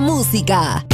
Música.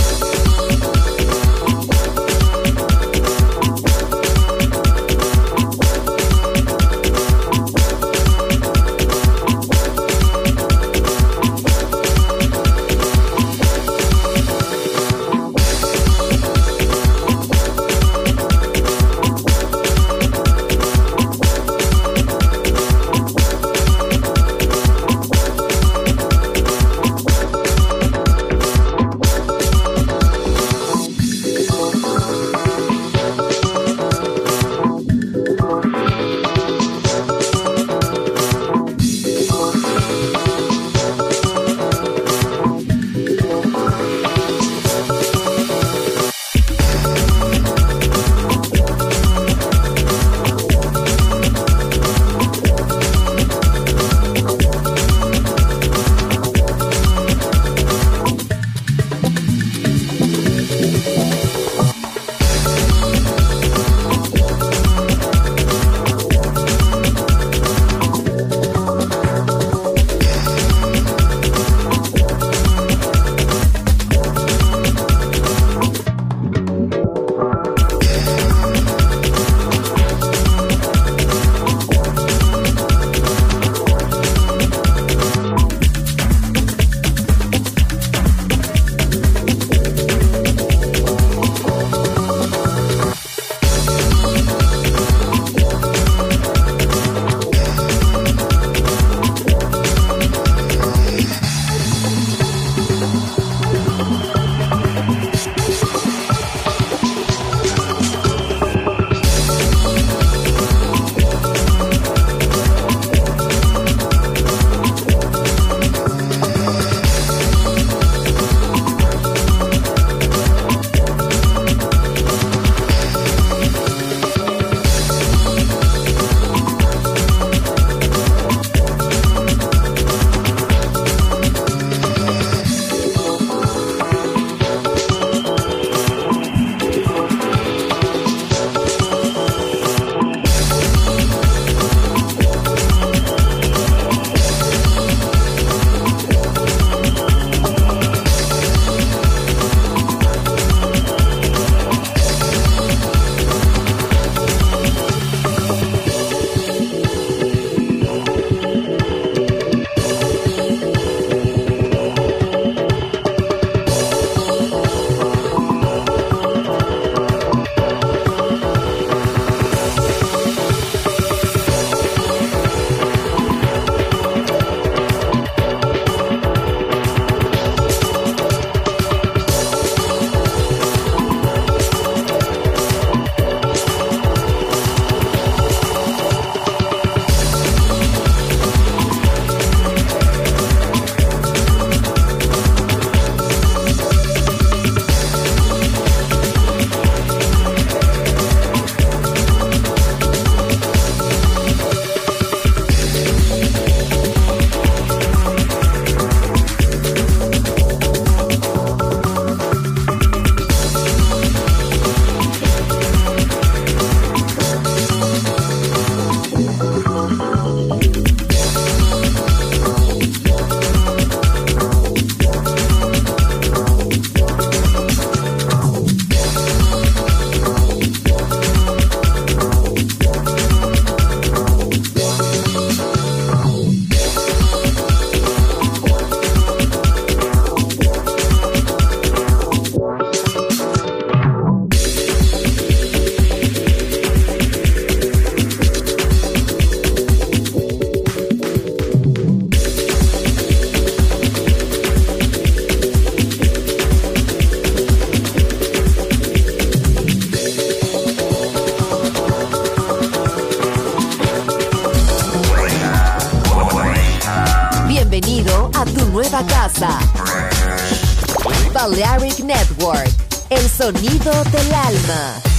Sonido del alma.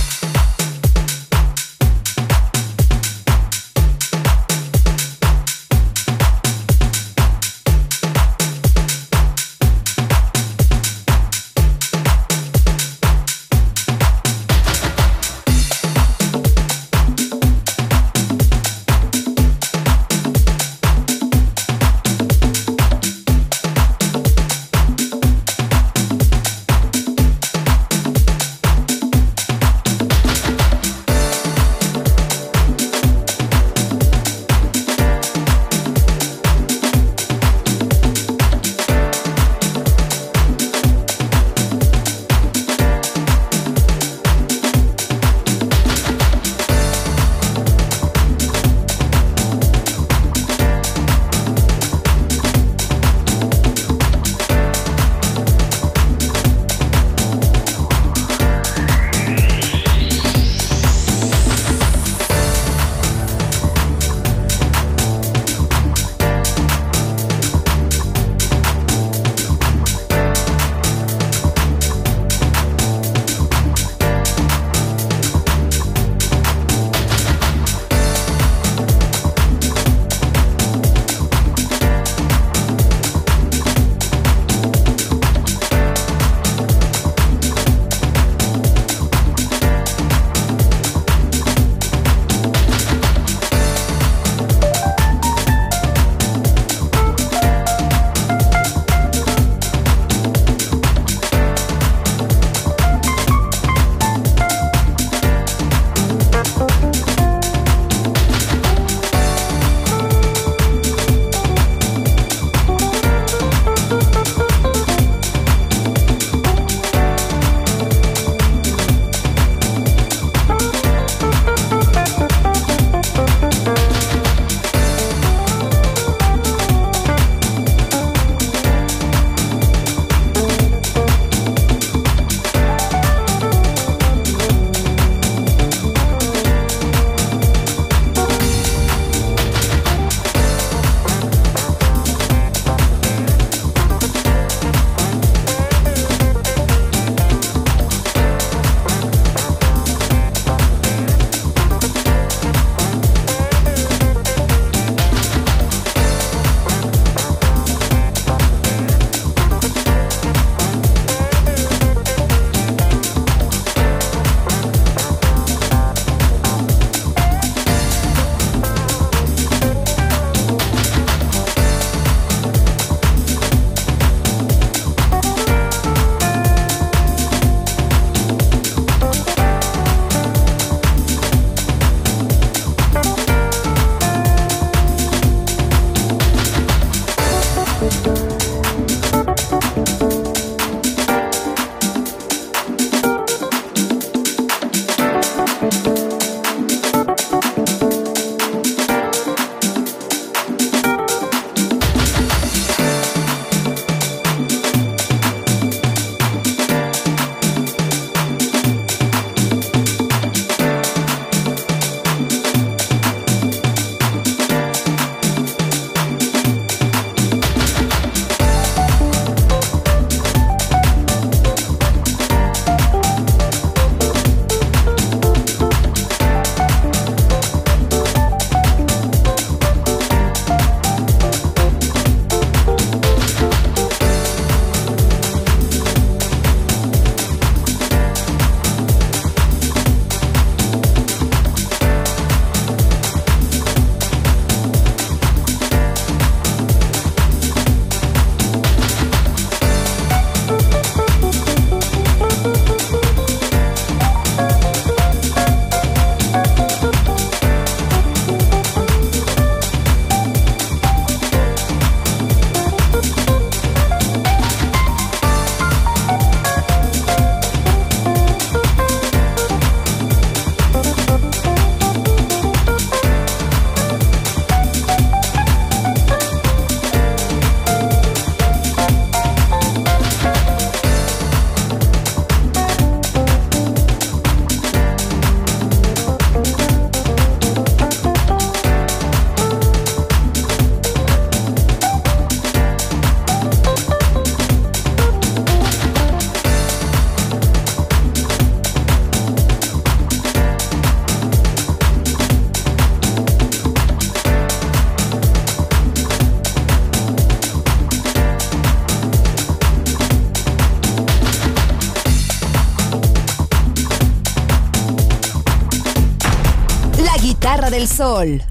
Sol.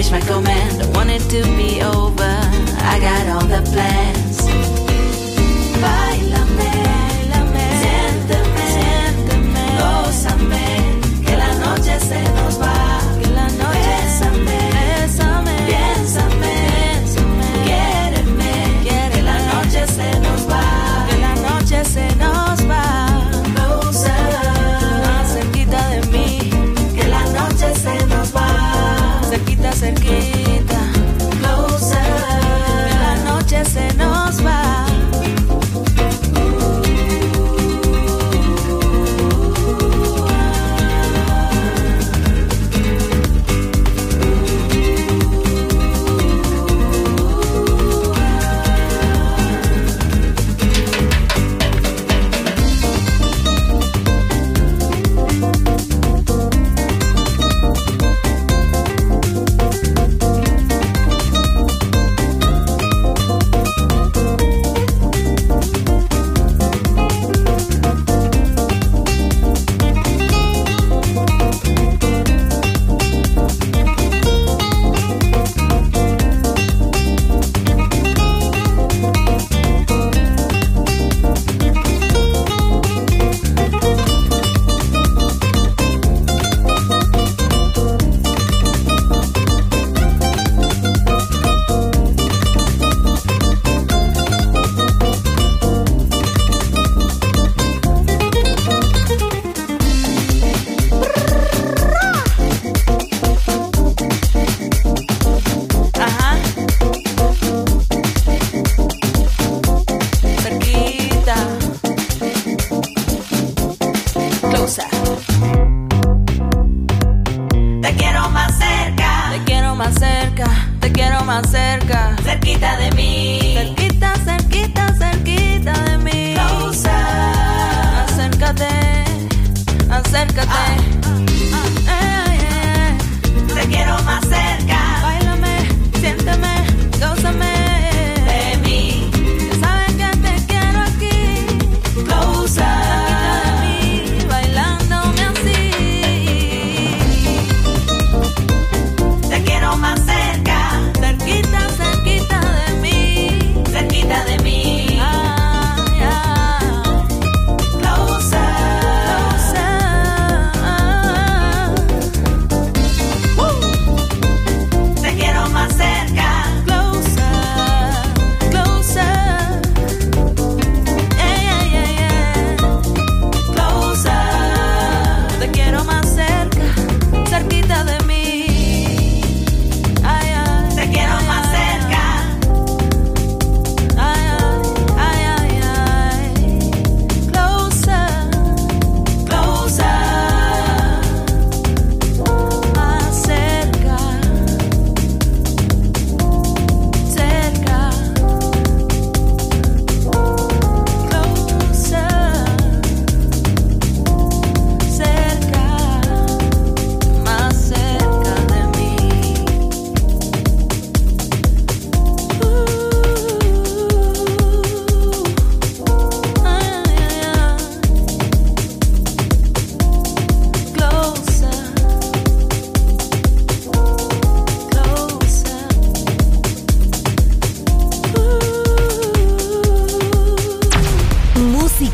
wish my command. I wanted to be over.